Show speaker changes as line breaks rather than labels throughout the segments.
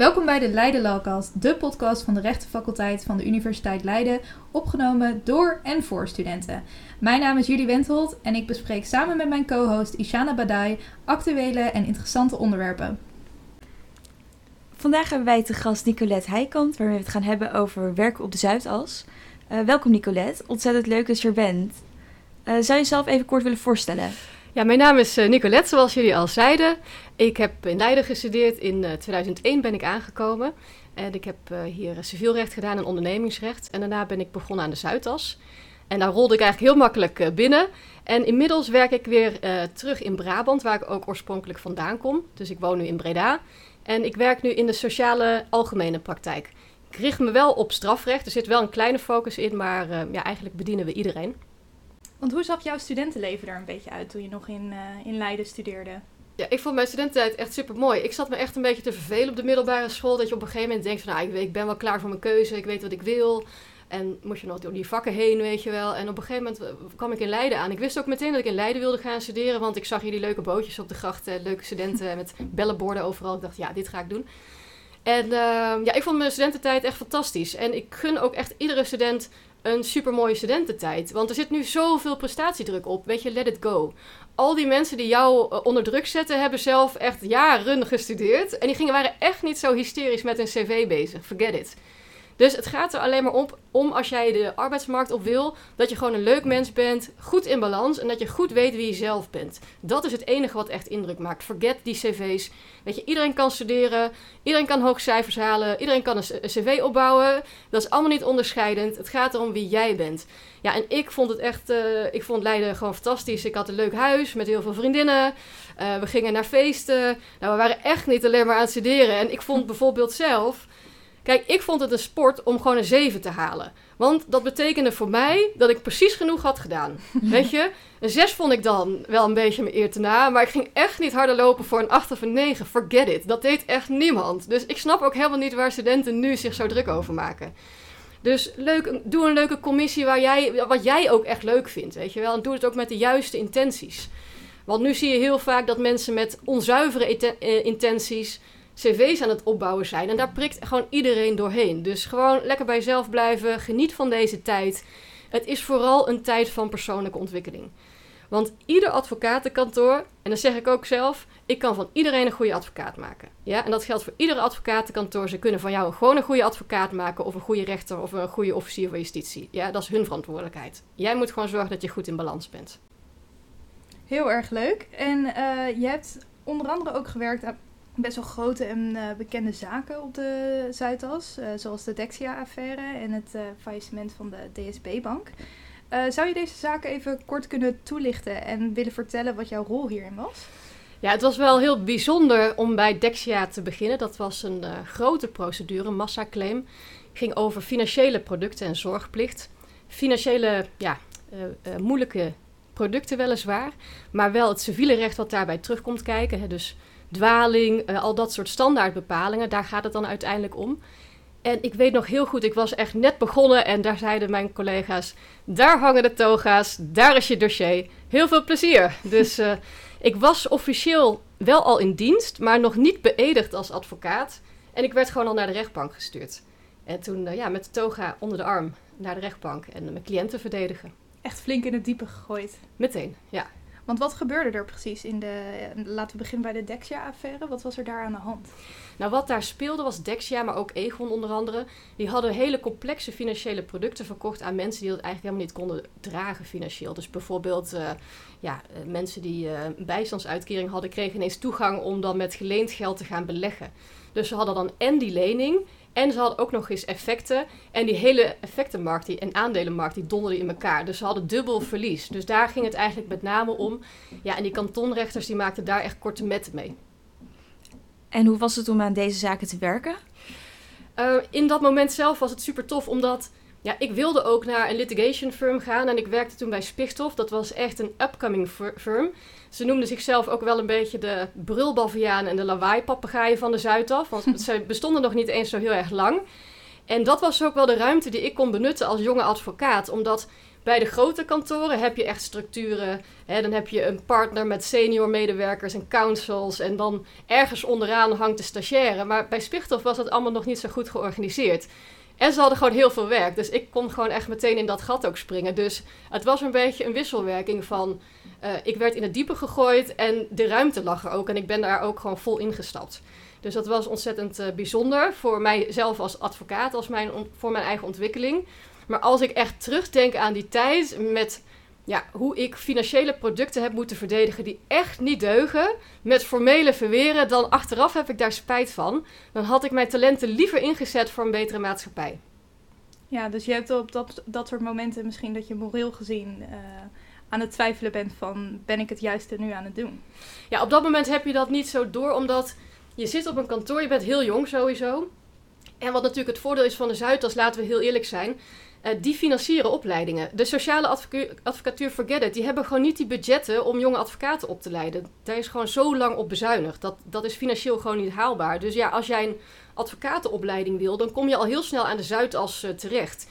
Welkom bij de Leiden Lawcast, de podcast van de rechtenfaculteit van de Universiteit Leiden, opgenomen door en voor studenten. Mijn naam is Julie Wenthold en ik bespreek samen met mijn co-host Ishana Badai actuele en interessante onderwerpen.
Vandaag hebben wij te gast Nicolette Heikant, waarmee we het gaan hebben over werken op de Zuidas. Uh, welkom Nicolette, ontzettend leuk dat je er bent. Uh, zou je jezelf even kort willen voorstellen?
Ja, mijn naam is uh, Nicolette, zoals jullie al zeiden. Ik heb in Leiden gestudeerd. In 2001 ben ik aangekomen. En ik heb hier civielrecht gedaan en ondernemingsrecht. En daarna ben ik begonnen aan de Zuidas. En daar rolde ik eigenlijk heel makkelijk binnen. En inmiddels werk ik weer terug in Brabant, waar ik ook oorspronkelijk vandaan kom. Dus ik woon nu in Breda. En ik werk nu in de sociale algemene praktijk. Ik richt me wel op strafrecht. Er zit wel een kleine focus in, maar ja, eigenlijk bedienen we iedereen.
Want hoe zag jouw studentenleven er een beetje uit toen je nog in, uh, in Leiden studeerde?
Ja, ik vond mijn studententijd echt super mooi. Ik zat me echt een beetje te vervelen op de middelbare school. Dat je op een gegeven moment denkt van, nou, ik, ben wel klaar voor mijn keuze. Ik weet wat ik wil. En moest je nog door die vakken heen, weet je wel. En op een gegeven moment eh, kwam ik in Leiden aan. Ik wist ook meteen dat ik in Leiden wilde gaan studeren. Want ik zag hier die leuke bootjes op de grachten. Leuke studenten met bellenborden overal. Ik dacht, ja, dit ga ik doen. En uh, ja, ik vond mijn studententijd echt fantastisch. En ik gun ook echt iedere student een super mooie studententijd. Want er zit nu zoveel prestatiedruk op. Weet je, let it go. Al die mensen die jou uh, onder druk zetten, hebben zelf echt jaren gestudeerd. En die gingen, waren echt niet zo hysterisch met een cv bezig. Forget it. Dus het gaat er alleen maar om, om als jij de arbeidsmarkt op wil, dat je gewoon een leuk mens bent, goed in balans en dat je goed weet wie je zelf bent. Dat is het enige wat echt indruk maakt. Forget die cv's. Weet je, iedereen kan studeren, iedereen kan hoge cijfers halen, iedereen kan een, cv opbouwen. Dat is allemaal niet onderscheidend. Het gaat erom wie jij bent. Ja, en ik vond het echt, uh, ik vond Leiden gewoon fantastisch. Ik had een leuk huis met heel veel vriendinnen. Uh, we gingen naar feesten. Nou, we waren echt niet alleen maar aan het studeren. En ik vond bijvoorbeeld zelf Kijk, ik vond het een sport om gewoon een 7 te halen. Want dat betekende voor mij dat ik precies genoeg had gedaan. Weet je? Een 6 vond ik dan wel een beetje mijn eer te na. Maar ik ging echt niet harder lopen voor een 8 of een 9. Forget it. Dat deed echt niemand. Dus ik snap ook helemaal niet waar studenten nu zich zo druk over maken. Dus leuk, doe een leuke commissie waar jij, wat jij ook echt leuk vindt. Weet je wel? En doe het ook met de juiste intenties. Want nu zie je heel vaak dat mensen met onzuivere eh, intenties cv's aan het opbouwen zijn. En daar prikt gewoon iedereen doorheen. Dus gewoon lekker bij jezelf blijven. Geniet van deze tijd. Het is vooral een tijd van persoonlijke ontwikkeling. Want ieder advocatenkantoor, en dat zeg ik ook zelf, ik kan van iedereen een goede advocaat maken. Ja, en dat geldt voor ieder advocatenkantoor. Ze kunnen van jou gewoon een goede advocaat maken, of een goede rechter, of een goede officier van justitie. Ja, dat is hun verantwoordelijkheid. Jij moet gewoon zorgen dat je goed in balans bent.
Heel erg leuk. En uh, je hebt onder andere ook gewerkt best wel grote en uh, bekende zaken op de Zuidas. Uh, zoals de Dexia-affaire en het uh, faillissement van de DSB-bank. zou je deze zaken even kort kunnen toelichten en willen vertellen wat jouw rol hierin was?
Ja, het was wel heel bijzonder om bij Dexia te beginnen. Dat was een grote procedure, een massaclaim. Ging over financiële producten en zorgplicht. Financiële, ja, moeilijke producten weliswaar. Maar wel het civiele recht wat daarbij terugkomt kijken. Hè, dus dwaling, uh, al dat soort standaardbepalingen. Daar gaat het dan uiteindelijk om. En ik weet nog heel goed, ik was echt net begonnen en daar zeiden mijn collega's: daar hangen de toga's, daar is je dossier. Heel veel plezier. Dus uh, ik was officieel wel al in dienst, maar nog niet beëdigd als advocaat. En ik werd gewoon al naar de rechtbank gestuurd. En toen uh, ja, met de toga onder de arm naar de rechtbank en mijn cliënten verdedigen.
Echt flink in het diepe gegooid.
Meteen, ja.
Want wat gebeurde er precies in de. Laten we beginnen bij de Dexia-affaire. Wat was er daar aan de hand?
Nou, wat daar speelde was Dexia, maar ook Egon onder andere. Die hadden hele complexe financiële producten verkocht aan mensen die dat eigenlijk helemaal niet konden dragen financieel. Dus bijvoorbeeld uh, ja, eh, mensen die een bijstandsuitkering hadden, kregen ineens toegang om dan met geleend geld te gaan beleggen. Dus ze hadden dan en die lening en ze hadden ook nog eens effecten. En die hele effectenmarkt die, en aandelenmarkt die donderden in elkaar. Dus ze hadden dubbel verlies. Dus daar ging het eigenlijk met name om. Ja, en die kantonrechters die maakten daar echt korte metten mee.
En hoe was het om aan deze zaken te werken?
Uh, in dat moment zelf was het super tof, omdat ja, ik wilde ook naar een litigation firm gaan. En ik werkte toen bij Spichthof. Dat was echt een upcoming firm. Ze noemden zichzelf ook wel een beetje de brulbaviaan en de lawaai-papegaaien van de Zuidaf. Want ze bestonden nog niet eens zo heel erg lang. En dat was ook wel de ruimte die ik kon benutten als jonge advocaat. Omdat Bij de grote kantoren heb je echt structuren. Hè, dan heb je een partner met senior medewerkers en councils. En dan ergens onderaan hangt de stagiaire. Maar bij Spichthof was dat allemaal nog niet zo goed georganiseerd. En ze hadden gewoon heel veel werk. Dus ik kon gewoon echt meteen in dat gat ook springen. Dus het was een beetje een wisselwerking van... Uh, ik werd in het diepe gegooid en de ruimte lag er ook. En ik ben daar ook gewoon vol ingestapt. Dus dat was ontzettend uh, bijzonder voor mijzelf als advocaat, als mijn voor mijn eigen ontwikkeling. Maar als ik echt terugdenk aan die tijd met ja, hoe ik financiële producten heb moeten verdedigen die echt niet deugen, met formele verweren, dan achteraf heb ik daar spijt van. Dan had ik mijn talenten liever ingezet voor een betere maatschappij.
Ja, dus je hebt op dat, dat soort momenten misschien dat je moreel gezien uh, aan het twijfelen bent van ben ik het juiste nu aan het doen?
Ja, op dat moment heb je dat niet zo door, omdat je zit op een kantoor, je bent heel jong sowieso. En wat natuurlijk het voordeel is van de Zuidas, laten we heel eerlijk zijn, uh, die financieren opleidingen. De sociale advocatuur, forget it, die hebben gewoon niet die budgetten om jonge advocaten op te leiden. Daar is gewoon zo lang op bezuinigd. Dat, dat is financieel gewoon niet haalbaar. Dus ja, als jij een advocatenopleiding wil, dan kom je al heel snel aan de Zuidas uh, terecht.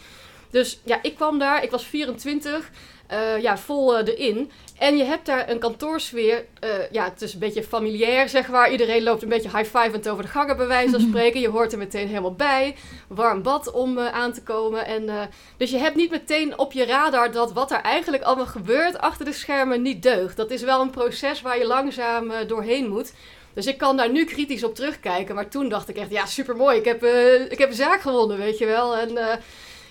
Dus ja, ik kwam daar, ik was 24. Uh, ja, vol uh, erin. En je hebt daar een kantoorsfeer. Uh, ja, het is een beetje familiair, zeg maar. Iedereen loopt een beetje high-fivend over de gangen, bij wijze van spreken. Je hoort er meteen helemaal bij. Warm bad om aan te komen. En, dus je hebt niet meteen op je radar dat wat er eigenlijk allemaal gebeurt achter de schermen niet deugt. Dat is wel een proces waar je langzaam doorheen moet. Dus ik kan daar nu kritisch op terugkijken. Maar toen dacht ik echt, ja, supermooi. Ik heb, ik heb een zaak gewonnen, weet je wel. En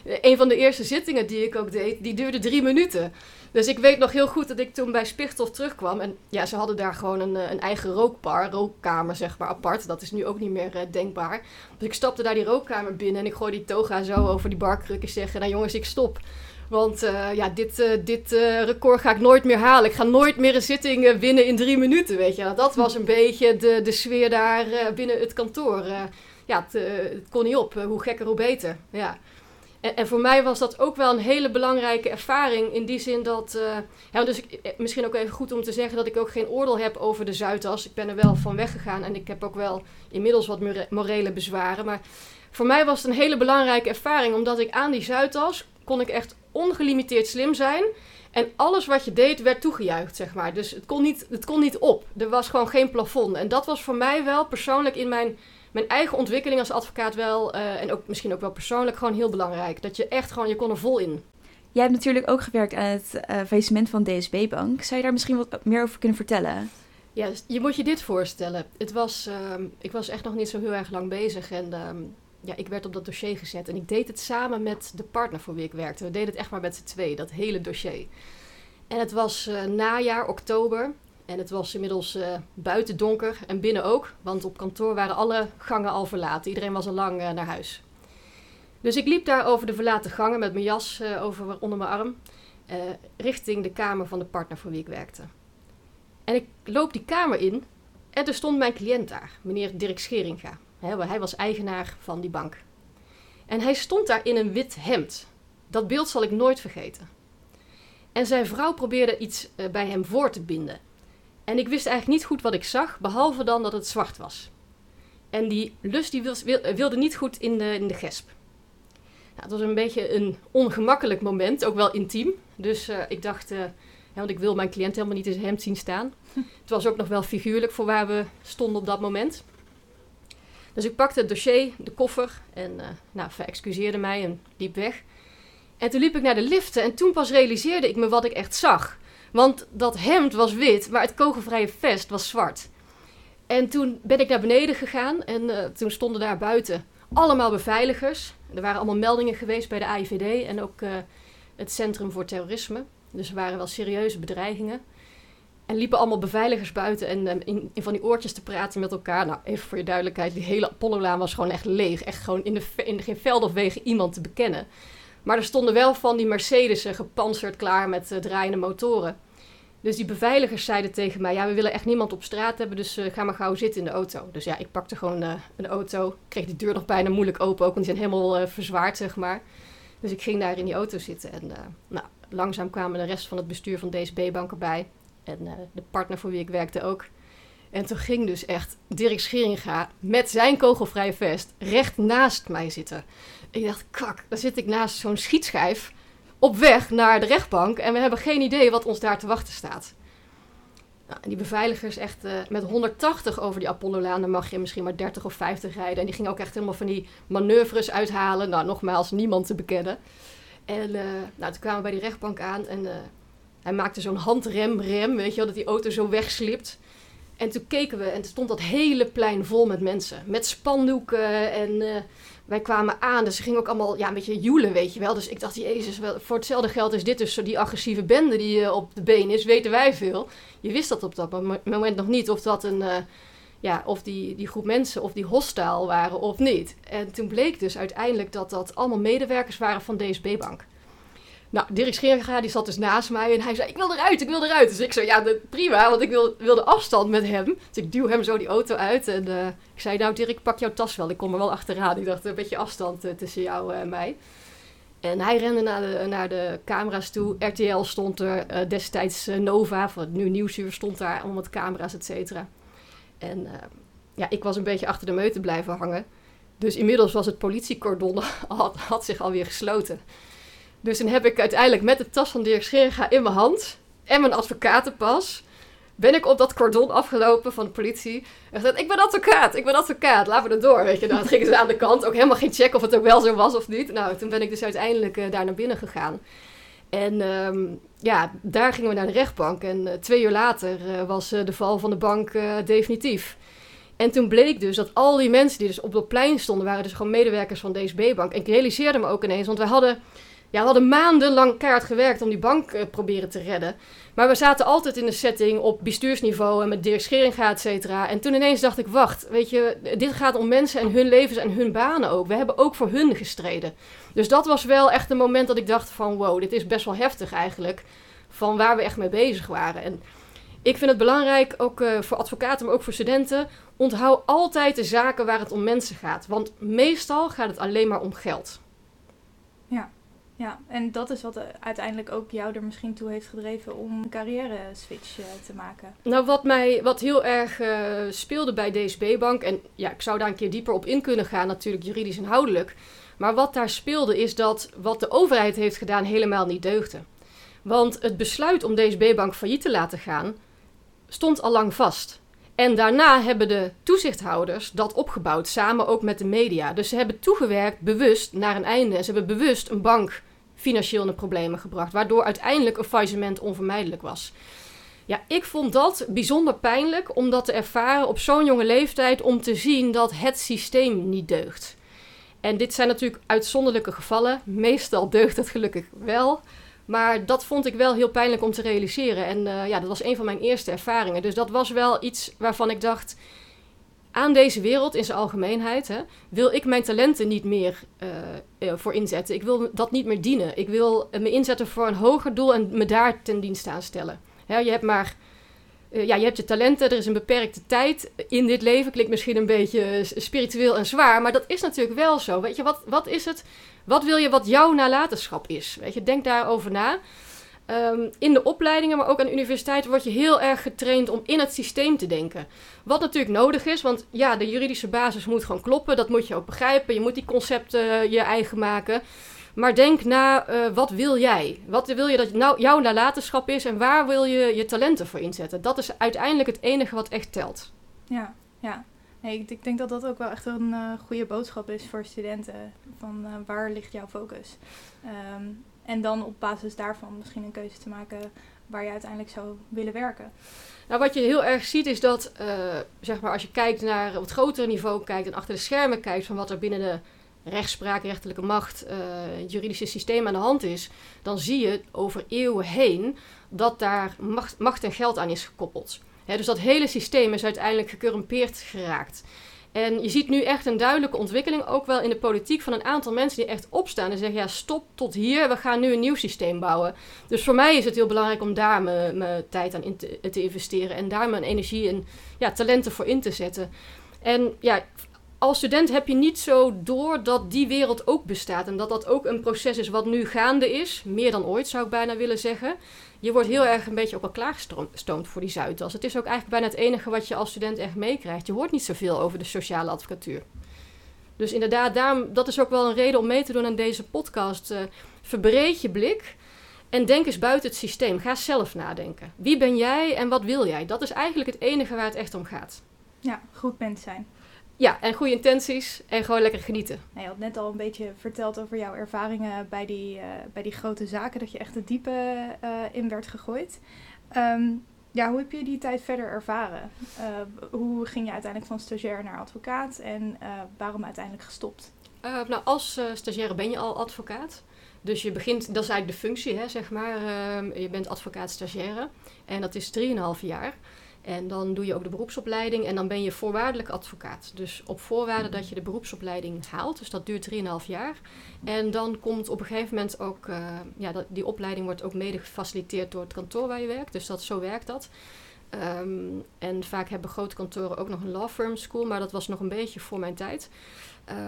een van de eerste zittingen die ik ook deed, die duurde drie minuten. Dus ik weet nog heel goed dat ik toen bij Spichthof terugkwam. En ja, ze hadden daar gewoon een, eh, een eigen rookbar, rookkamer zeg maar, apart. Dat is nu ook niet meer uh, denkbaar. Dus ik stapte daar die rookkamer binnen en ik gooi die toga zo over die barkruk en zeg... Nou jongens, ik stop. Want uh, ja, dit, dit record ga ik nooit meer halen. Ik ga nooit meer een zitting winnen in drie minuten, weet je. Dat was een beetje de, de sfeer daar binnen het kantoor. ja, het, het, kon niet op. hoe gekker, hoe beter. Ja. En, en, voor mij was dat ook wel een hele belangrijke ervaring. In die zin dat. Uh, ja, dus ik, eh, misschien ook even goed om te zeggen dat ik ook geen oordeel heb over de Zuidas. Ik ben er wel van weggegaan en ik heb ook wel inmiddels wat morele bezwaren. Maar voor mij was het een hele belangrijke ervaring. Omdat ik aan die Zuidas kon ik echt ongelimiteerd slim zijn. En alles wat je deed werd toegejuicht, zeg maar. Dus het kon niet, het kon niet op. Er was gewoon geen plafond. En dat was voor mij wel persoonlijk in mijn mijn eigen ontwikkeling als advocaat wel, uh, en ook misschien ook wel persoonlijk, gewoon heel belangrijk. Dat je echt gewoon, je kon er vol in.
Jij hebt natuurlijk ook gewerkt aan het uh, faillissement van DSB Bank. Zou je daar misschien wat meer over kunnen vertellen?
Ja, dus je moet je dit voorstellen. Het was, uh, ik was echt nog niet zo heel erg lang bezig en uh, ja, ik werd op dat dossier gezet. En ik deed het samen met de partner voor wie ik werkte. We deden het echt maar met z'n twee, dat hele dossier. En het was uh, najaar, oktober. En het was inmiddels uh, buiten donker en binnen ook, want op kantoor waren alle gangen al verlaten. Iedereen was al lang uh, naar huis. Dus ik liep daar over de verlaten gangen met mijn jas over, onder mijn arm, richting de kamer van de partner voor wie ik werkte. En ik loop die kamer in en er stond mijn cliënt daar, meneer Dirk Scheringa. Hij was eigenaar van die bank. En hij stond daar in een wit hemd. Dat beeld zal ik nooit vergeten. En zijn vrouw probeerde iets bij hem voor te binden. En ik wist eigenlijk niet goed wat ik zag, behalve dan dat het zwart was. En die lust die wilde niet goed in de, in de gesp. Nou, het was een beetje een ongemakkelijk moment, ook wel intiem. Dus uh, ik dacht, uh, ja, want ik wil mijn cliënt helemaal niet in zijn hemd zien staan. het was ook nog wel figuurlijk voor waar we stonden op dat moment. Dus ik pakte het dossier, de koffer en uh, nou, verexcuseerde mij en liep weg. En toen liep ik naar de liften en toen pas realiseerde ik me wat ik echt zag. Want dat hemd was wit, maar het kogelvrije vest was zwart. En toen ben ik naar beneden gegaan en uh, toen stonden daar buiten allemaal beveiligers. Er waren allemaal meldingen geweest bij de AIVD en ook uh, het Centrum voor Terrorisme. Dus er waren wel serieuze bedreigingen. En liepen allemaal beveiligers buiten en uh, in, in, van die oortjes te praten met elkaar. Nou, even voor je duidelijkheid, die hele Apollo-laan was gewoon echt leeg. Echt gewoon in, de, in geen veld of wegen iemand te bekennen. Maar er stonden wel van die Mercedes'en gepantserd klaar met uh, draaiende motoren. Dus die beveiligers zeiden tegen mij: Ja, we willen echt niemand op straat hebben, dus uh, ga maar gauw zitten in de auto. Dus ja, ik pakte gewoon uh, een auto. Kreeg die deur nog bijna moeilijk open, ook, want die zijn helemaal verzwaard, zeg maar. Dus ik ging daar in die auto zitten. En nou, langzaam kwamen de rest van het bestuur van DSB-bank erbij. En de partner voor wie ik werkte ook. En toen ging dus echt Dirk Scheringa met zijn kogelvrije vest recht naast mij zitten. Ik dacht, kak, dan zit ik naast zo'n schietschijf op weg naar de rechtbank en we hebben geen idee wat ons daar te wachten staat. Nou, die beveiligers echt uh, met 180 over die Apollo-laan, dan mag je misschien maar 30 of 50 rijden. En die gingen ook echt helemaal van die manoeuvres uithalen. Nou, nogmaals, niemand te bekennen. En uh, nou, toen kwamen we bij die rechtbank aan en hij maakte zo'n handrem-rem, weet je wel, dat die auto zo wegslipt. En toen keken we en er stond dat hele plein vol met mensen. Met spandoeken en wij kwamen aan. Dus ze gingen ook allemaal ja, een beetje joelen, weet je wel. Dus ik dacht, jezus, wel, voor hetzelfde geld is dit dus zo die agressieve bende die uh, op de been is. Weten wij veel. Je wist dat op dat moment nog niet of dat een... Uh, ja, of die, die groep mensen of die hostaal waren of niet. En toen bleek dus uiteindelijk dat dat allemaal medewerkers waren van DSB-bank. Nou, Dirk Scheringa die zat dus naast mij en hij zei, ik wil eruit, ik wil eruit. Dus ik zei, ja, prima, want ik wil, wilde afstand met hem. Dus ik duw hem zo die auto uit en uh, ik zei, nou Dirk, pak jouw tas wel. Ik kom er wel achteraan. Ik dacht, een beetje afstand uh, tussen jou en mij. En hij rende naar de, naar de camera's toe. RTL stond er, uh, destijds Nova, van nu Nieuwsuur, stond daar, allemaal met camera's, et cetera. En ja, ik was een beetje achter de meute blijven hangen. Dus inmiddels was het politiecordon, had, had zich alweer gesloten. Dus dan heb ik uiteindelijk met de tas van Dirk Scheringa in mijn hand en mijn advocatenpas ben ik op dat cordon afgelopen van de politie. En gezegd, ik ben advocaat, ik ben advocaat, laten we er door. Weet je, nou, gingen ze aan de kant, ook helemaal geen check of het ook wel zo was of niet. Nou, toen ben ik dus uiteindelijk uh, daar naar binnen gegaan. En um, ja, daar gingen we naar de rechtbank. En uh, twee uur later uh, was de val van de bank definitief. En toen bleek dus dat al die mensen die dus op dat plein stonden, waren dus gewoon medewerkers van DSB-bank. En ik realiseerde me ook ineens, want we hadden ja, we hadden maandenlang kaart gewerkt om die bank uh, proberen te redden. Maar we zaten altijd in de setting op bestuursniveau en met Dirk Scheringa, et cetera. En toen ineens dacht ik, wacht, weet je, dit gaat om mensen en hun levens en hun banen ook. We hebben ook voor hun gestreden. Dus dat was wel echt een moment dat ik dacht van, wow, dit is best wel heftig eigenlijk. Van waar we echt mee bezig waren. En ik vind het belangrijk, ook uh, voor advocaten, maar ook voor studenten. Onthoud altijd de zaken waar het om mensen gaat. Want meestal gaat het alleen maar om geld.
Ja. Ja, en dat is wat eh, uiteindelijk ook jou er misschien toe heeft gedreven om een carrière switch uh, te maken.
Nou, wat mij wat heel erg uh, speelde bij DSB Bank, en ja, ik zou daar een keer dieper op in kunnen gaan, natuurlijk juridisch inhoudelijk. Maar wat daar speelde is dat wat de overheid heeft gedaan helemaal niet deugde. Want het besluit om DSB Bank failliet te laten gaan stond al lang vast. En daarna hebben de toezichthouders dat opgebouwd, samen ook met de media. Dus ze hebben toegewerkt bewust naar een einde. Ze hebben bewust een bank financieel in de problemen gebracht, waardoor uiteindelijk een faillissement onvermijdelijk was. Ja, ik vond dat bijzonder pijnlijk om dat te ervaren op zo'n jonge leeftijd, om te zien dat het systeem niet deugt. En dit zijn natuurlijk uitzonderlijke gevallen. Meestal deugt het gelukkig wel. Maar dat vond ik wel heel pijnlijk om te realiseren. En uh, ja, dat was een van mijn eerste ervaringen. Dus dat was wel iets waarvan ik dacht aan deze wereld in zijn algemeenheid, hè, wil ik mijn talenten niet meer uh, voor inzetten. Ik wil dat niet meer dienen. Ik wil me inzetten voor een hoger doel en me daar ten dienste aan stellen. Hè, je hebt maar. Uh, ja, je hebt je talenten, er is een beperkte tijd in dit leven. Klinkt misschien een beetje spiritueel en zwaar, maar dat is natuurlijk wel zo. Weet je, wat, wat is het? Wat wil je wat jouw nalatenschap is? Weet je, denk daarover na. Um, in de opleidingen, maar ook aan de universiteit, word je heel erg getraind om in het systeem te denken. Wat natuurlijk nodig is, want ja, de juridische basis moet gewoon kloppen. Dat moet je ook begrijpen. Je moet die concepten uh, je eigen maken. Maar denk na, uh, wat wil jij? Wat wil je dat nou, jouw nalatenschap is en waar wil je je talenten voor inzetten? Dat is uiteindelijk het enige wat echt telt.
Ja, ja. Nee, ik, ik denk dat dat ook wel echt een uh, goede boodschap is voor studenten. Van waar ligt jouw focus? Um, en dan op basis daarvan misschien een keuze te maken waar je uiteindelijk zou willen werken.
Nou, wat je heel erg ziet is dat, uh, zeg maar, als je kijkt naar op het grotere niveau kijkt en achter de schermen kijkt van wat er binnen de rechtspraak, rechterlijke macht, het juridische systeem aan de hand is, dan zie je over eeuwen heen dat daar macht, macht en geld aan is gekoppeld. Dus dat hele systeem is uiteindelijk gecorrumpeerd geraakt. En je ziet nu echt een duidelijke ontwikkeling, ook wel in de politiek, van een aantal mensen die echt opstaan en zeggen: ja, stop tot hier, we gaan nu een nieuw systeem bouwen. Dus voor mij is het heel belangrijk om daar mijn tijd aan in te, te, investeren en daar mijn energie en ja, talenten voor in te zetten. En ja, als student heb je niet zo door dat die wereld ook bestaat en dat dat ook een proces is wat nu gaande is, meer dan ooit zou ik bijna willen zeggen je wordt heel erg een beetje op elkaar gestoomd voor die Zuidas. Het is ook eigenlijk bijna het enige wat je als student echt meekrijgt. Je hoort niet zoveel over de sociale advocatuur. Dus inderdaad, dat is ook wel een reden om mee te doen aan deze podcast. Uh, verbreed je blik en denk eens buiten het systeem. Ga zelf nadenken. Wie ben jij en wat wil jij? Dat is eigenlijk het enige waar het echt om gaat.
Ja, goed mens zijn.
Ja, en goede intenties en gewoon lekker genieten.
Nou, je had net al een beetje verteld over jouw ervaringen bij die, uh, bij die grote zaken, dat je echt de diepe uh, in werd gegooid. Um, ja, hoe heb je die tijd verder ervaren? Uh, hoe ging je uiteindelijk van stagiair naar advocaat en waarom uiteindelijk gestopt?
nou, als stagiaire ben je al advocaat. Dus je begint, dat is eigenlijk de functie, hè, zeg maar. Ehm, je bent advocaat-stagiaire en dat is 3,5 jaar. En dan doe je ook de beroepsopleiding en dan ben je voorwaardelijk advocaat. Dus op voorwaarde dat je de beroepsopleiding haalt. Dus dat duurt 3,5 jaar. En dan komt op een gegeven moment ook, uh, ja, die opleiding wordt ook mede gefaciliteerd door het kantoor waar je werkt. Dus dat, zo werkt dat. Um, en vaak hebben grote kantoren ook nog een law firm school, maar dat was nog een beetje voor mijn tijd.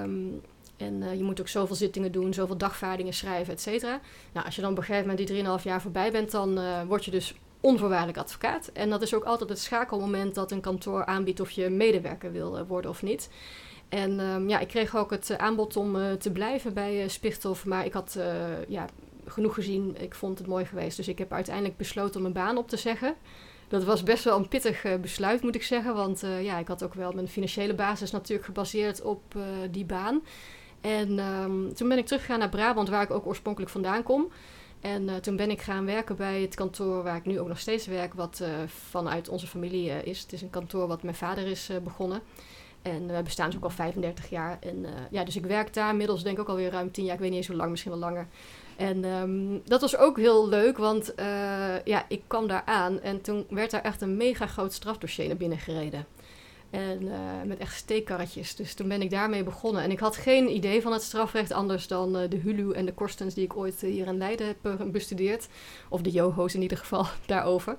Um, en uh, je moet ook zoveel zittingen doen, zoveel dagvaardingen schrijven, et cetera. Nou, als je dan op een gegeven moment die 3,5 jaar voorbij bent, dan uh, word je dus onvoorwaardelijk advocaat. En dat is ook altijd het schakelmoment dat een kantoor aanbiedt of je medewerker wil uh, worden of niet. En um, ja, ik kreeg ook het aanbod om te blijven bij Spichthof, maar ik had ja, genoeg gezien. Ik vond het mooi geweest, dus ik heb uiteindelijk besloten om mijn baan op te zeggen. Dat was best wel een pittig besluit, moet ik zeggen. Want ja, ik had ook wel mijn financiële basis natuurlijk gebaseerd op die baan. En um, toen ben ik teruggegaan naar Brabant, waar ik ook oorspronkelijk vandaan kom. En uh, toen ben ik gaan werken bij het kantoor waar ik nu ook nog steeds werk, wat uh, vanuit onze familie uh, is. Het is een kantoor wat mijn vader is begonnen. En we bestaan dus ook al 35 jaar. En ja, dus ik werk daar inmiddels denk ik ook alweer ruim 10 jaar. Ik weet niet eens hoe lang, misschien wel langer. En um, dat was ook heel leuk, want ja, ik kwam daar aan en toen werd daar echt een mega groot strafdossier naar binnen gereden. En uh, met echt steekkarretjes. Dus toen ben ik daarmee begonnen. En ik had geen idee van het strafrecht anders dan uh, de Hulu en de Korstens die ik ooit uh, hier in Leiden heb bestudeerd. Of de Joho's in ieder geval daarover.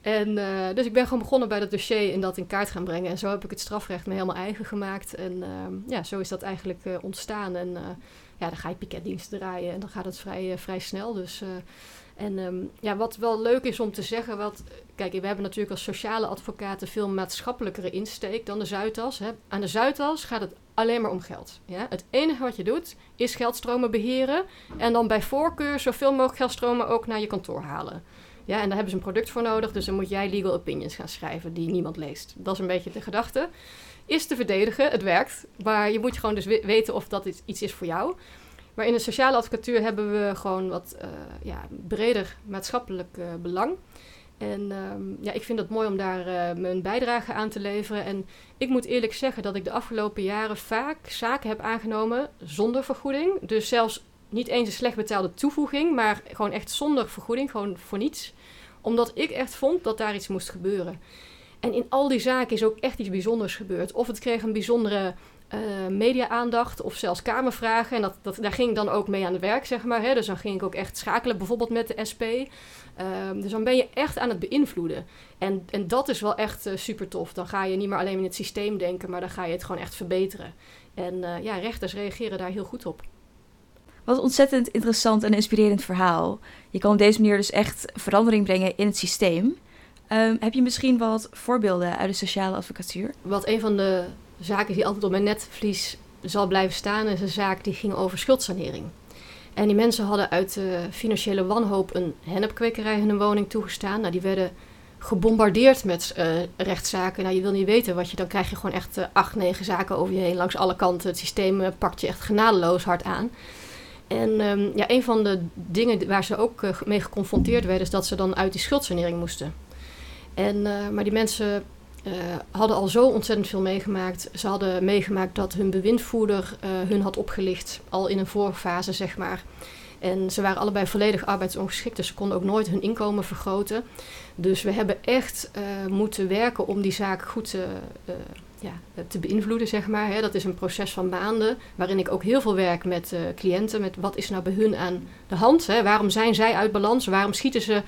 En dus ik ben gewoon begonnen bij dat dossier en dat in kaart gaan brengen. En zo heb ik het strafrecht me helemaal eigen gemaakt. En ehm, ja, zo is dat eigenlijk ontstaan. En ja, dan ga je piketdiensten draaien en dan gaat het vrij, vrij snel. Dus en um, ja, wat wel leuk is om te zeggen, wat, kijk, we hebben natuurlijk als sociale advocaten veel maatschappelijkere insteek dan de Zuidas. Hè. Aan de Zuidas gaat het alleen maar om geld. Ja? Het enige wat je doet is geldstromen beheren en dan bij voorkeur zoveel mogelijk geldstromen ook naar je kantoor halen. Ja, en daar hebben ze een product voor nodig, dus dan moet jij legal opinions gaan schrijven die niemand leest. Dat is een beetje de gedachte. Is te verdedigen, het werkt, maar je moet gewoon dus weten of dat iets is voor jou. Maar in de sociale advocatuur hebben we gewoon wat uh, ja, breder maatschappelijk uh, belang. En um, ja, ik vind het mooi om daar uh, mijn bijdrage aan te leveren. En ik moet eerlijk zeggen dat ik de afgelopen jaren vaak zaken heb aangenomen zonder vergoeding. Dus zelfs niet eens een slecht betaalde toevoeging, maar gewoon echt zonder vergoeding, gewoon voor niets. Omdat ik echt vond dat daar iets moest gebeuren. En in al die zaken is ook echt iets bijzonders gebeurd. Of het kreeg een bijzondere uh, media-aandacht of zelfs kamervragen. En dat, dat, daar ging ik dan ook mee aan het werk, zeg maar. Hè? Dus dan ging ik ook echt schakelen, bijvoorbeeld met de SP. Ehm, dus dan ben je echt aan het beïnvloeden. En, en dat is wel echt uh, super tof. Dan ga je niet meer alleen in het systeem denken, maar dan ga je het gewoon echt verbeteren. En eh, ja, rechters reageren daar heel goed op.
Wat een ontzettend interessant en inspirerend verhaal. Je kan op deze manier dus echt verandering brengen in het systeem. Um, heb je misschien wat voorbeelden uit de sociale advocatuur?
Wat een van de zaken die altijd op mijn netvlies zal blijven staan, is een zaak die ging over schuldsanering. En die mensen hadden uit de financiële wanhoop een hennepkwekerij in hun woning toegestaan. Nou, die werden gebombardeerd met uh, rechtszaken. Nou, je wil niet weten wat je... Dan krijg je gewoon echt uh, acht, negen zaken over je heen langs alle kanten. Het systeem pakt je echt genadeloos hard aan. En um, ja, een van de dingen waar ze ook mee geconfronteerd werden... is dat ze dan uit die schuldsanering moesten. En, maar die mensen uh, hadden al zo ontzettend veel meegemaakt. Ze hadden meegemaakt dat hun bewindvoerder uh, hun had opgelicht, al in een voorfase, zeg maar. En ze waren allebei volledig arbeidsongeschikt, dus ze konden ook nooit hun inkomen vergroten. Dus we hebben echt uh, moeten werken om die zaak goed te, ja, te beïnvloeden, zeg maar. Hè. Dat is een proces van maanden, waarin ik ook heel veel werk met cliënten. Met wat is nou bij hun aan de hand? Hè? Waarom zijn zij uit balans? Waarom schieten ze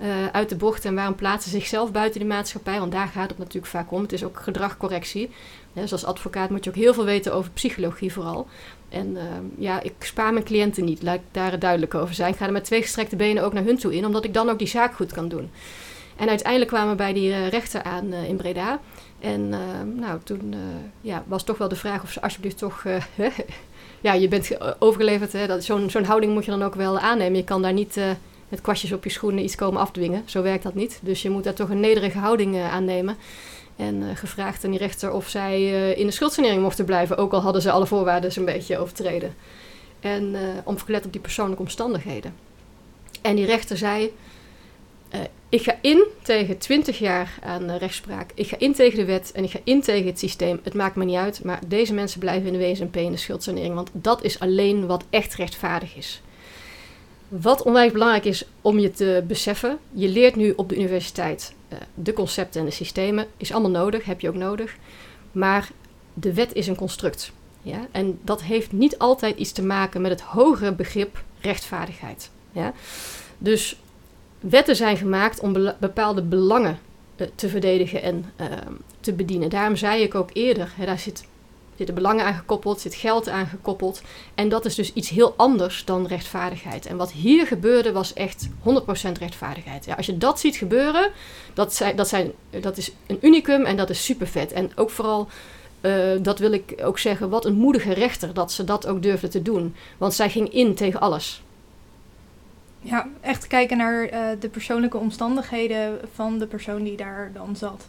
uh, uit de bocht en waarom plaatsen ze zichzelf buiten de maatschappij? Want daar gaat het natuurlijk vaak om. Het is ook gedragcorrectie. Dus als advocaat moet je ook heel veel weten over psychologie vooral. En uh, ja, ik spaar mijn cliënten niet, laat ik daar duidelijk over zijn. Ik ga er met twee gestrekte benen ook naar hun toe in, omdat ik dan ook die zaak goed kan doen. En uiteindelijk kwamen we bij die eh, rechter aan eh, in Breda. En eh, nou, toen eh, ja, was toch wel de vraag of ze alsjeblieft toch... eh, ja, je bent ge- overgeleverd. Dat- Zo'n zo'n houding moet je dan ook wel aannemen. Je kan daar niet eh, met kwastjes op je schoenen iets komen afdwingen. Zo werkt dat niet. Dus je moet daar toch een nederige houding eh, aannemen. En eh, gevraagd aan die rechter of zij eh, in de schuldsanering mochten blijven. Ook al hadden ze alle voorwaarden een beetje overtreden. En eh, om gelet op die persoonlijke omstandigheden. En die rechter zei... ik ga in tegen 20 jaar aan rechtspraak. Ik ga in tegen de wet en ik ga in tegen het systeem. Het maakt me niet uit, maar deze mensen blijven in de WSMP in de schuldsanering. Want dat is alleen wat echt rechtvaardig is. Wat onwijs belangrijk is om je te beseffen. Je leert nu op de universiteit eh, de concepten en de systemen. Is allemaal nodig, heb je ook nodig. Maar de wet is een construct. Ja? En dat heeft niet altijd iets te maken met het hogere begrip rechtvaardigheid. Ja? Dus wetten zijn gemaakt om bepaalde belangen eh, te verdedigen en eh, te bedienen. Daarom zei ik ook eerder, hè, daar zit, zitten belangen aan gekoppeld, zit geld aan gekoppeld. En dat is dus iets heel anders dan rechtvaardigheid. En wat hier gebeurde was echt 100% rechtvaardigheid. Ja, als je dat ziet gebeuren, dat, zijn, dat, zijn, dat is een unicum en dat is super vet. En ook vooral, eh, dat wil ik ook zeggen, wat een moedige rechter dat ze dat ook durfde te doen. Want zij ging in tegen alles.
Ja, echt kijken naar eh, de persoonlijke omstandigheden van de persoon die daar dan zat.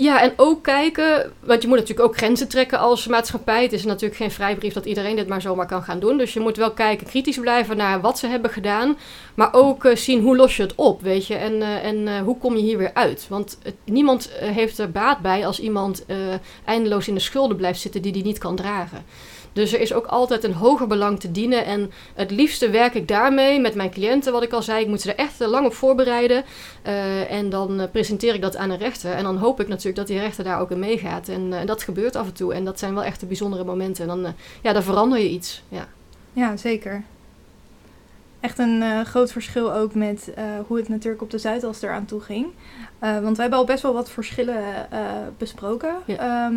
Ja, en ook kijken, want je moet natuurlijk ook grenzen trekken als maatschappij. Het is natuurlijk geen vrijbrief dat iedereen dit maar zomaar kan gaan doen. Dus je moet wel kijken, kritisch blijven naar wat ze hebben gedaan. Maar ook eh, zien hoe los je het op, weet je. En, eh, en eh, hoe kom je hier weer uit. Want niemand heeft er baat bij als iemand eindeloos in de schulden blijft zitten die die niet kan dragen. Dus er is ook altijd een hoger belang te dienen. En het liefste werk ik daarmee met mijn cliënten, wat ik al zei. Ik moet ze er echt lang op voorbereiden. Eh, en dan eh, presenteer ik dat aan een rechter. En dan hoop ik natuurlijk dat die rechter daar ook in meegaat. En eh, dat gebeurt af en toe. En dat zijn wel echt de bijzondere momenten. En dan, ja, dan verander je iets. Ja.
Ja, zeker. Echt een eh, groot verschil ook met eh, hoe het natuurlijk op de Zuidas eraan toe ging. Eh, want we hebben al best wel wat verschillen besproken.
Ja.
Ehm,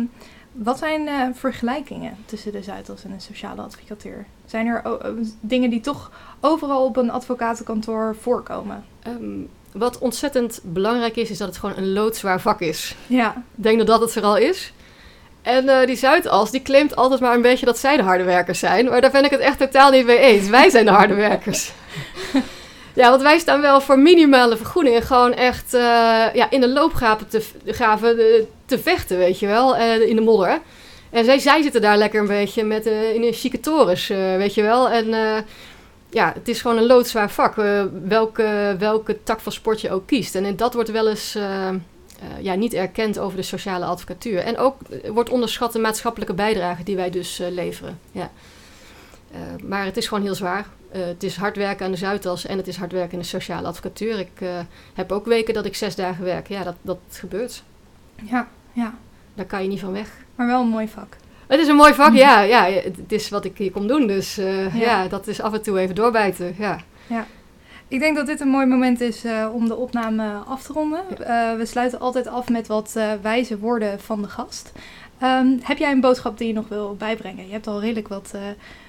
wat zijn vergelijkingen tussen de Zuidas en de sociale advocatuur? Zijn er o- o- dingen die toch overal op een advocatenkantoor voorkomen?
Ehm, wat ontzettend belangrijk is, is dat het gewoon een loodzwaar vak is.
Ja,
Ik denk dat dat het vooral is. En eh, die Zuidas, die claimt altijd maar een beetje dat zij de harde werkers zijn. Maar daar ben ik het echt totaal niet mee eens. Wij zijn de harde werkers. ja, want wij staan wel voor minimale vergoedingen. Gewoon echt eh, ja, in de loopgraven te, graven, eh, te vechten, weet je wel. in de modder. En zij, zij zitten daar lekker een beetje met, in een chique torens, weet je wel. En ja, het is gewoon een loodzwaar vak. welke, welke tak van sport je ook kiest. En dat wordt wel eens... eh, ja, niet erkend over de sociale advocatuur. En ook eh, wordt onderschat de maatschappelijke bijdrage die wij dus eh, leveren. Ja. Maar het is gewoon heel zwaar. Het is hard werken aan de Zuidas en het is hard werken in de sociale advocatuur. Ik heb ook weken dat ik zes dagen werk. Ja, dat, dat gebeurt.
ja, ja.
Daar kan je niet van weg.
Maar wel een mooi vak.
Het is een mooi vak, ja. ja het is wat ik hier kom doen. Dus
Ja.
ja. dat is af en toe even doorbijten. Ja.
Ik denk dat dit een mooi moment is eh, om de opname af te ronden. Eh, we sluiten altijd af met wat eh, wijze woorden van de gast. Ehm, heb jij een boodschap die je nog wil bijbrengen? Je hebt al redelijk wat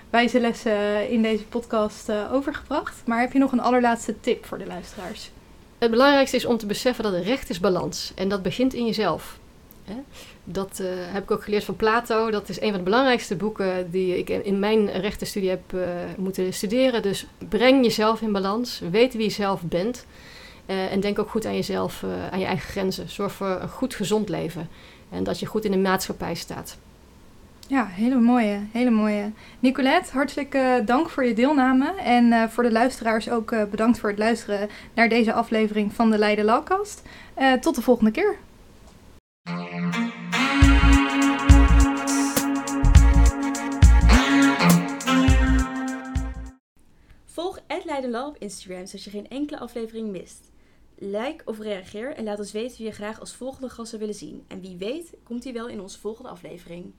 wijze lessen in deze podcast overgebracht. Maar heb je nog een allerlaatste tip voor de luisteraars?
Het belangrijkste is om te beseffen dat recht is balans. En dat begint in jezelf. Hè? Dat eh, heb ik ook geleerd van Plato. Dat is een van de belangrijkste boeken die ik in mijn rechtenstudie heb eh, moeten studeren. Dus breng jezelf in balans. Weet wie je zelf bent. Eh, en denk ook goed aan jezelf, aan je eigen grenzen. Zorg voor een goed, gezond leven. En dat je goed in de maatschappij staat.
Ja, hele mooie, hele mooie. Nicolette, hartelijk dank voor je deelname. En voor de luisteraars ook bedankt voor het luisteren naar deze aflevering van de Leiden Lawcast. Tot de volgende keer.
Volg Leidenlal op Instagram zodat je geen enkele aflevering mist. Like of reageer en laat ons weten wie je graag als volgende gast zou willen zien. En wie weet komt hij wel in onze volgende aflevering.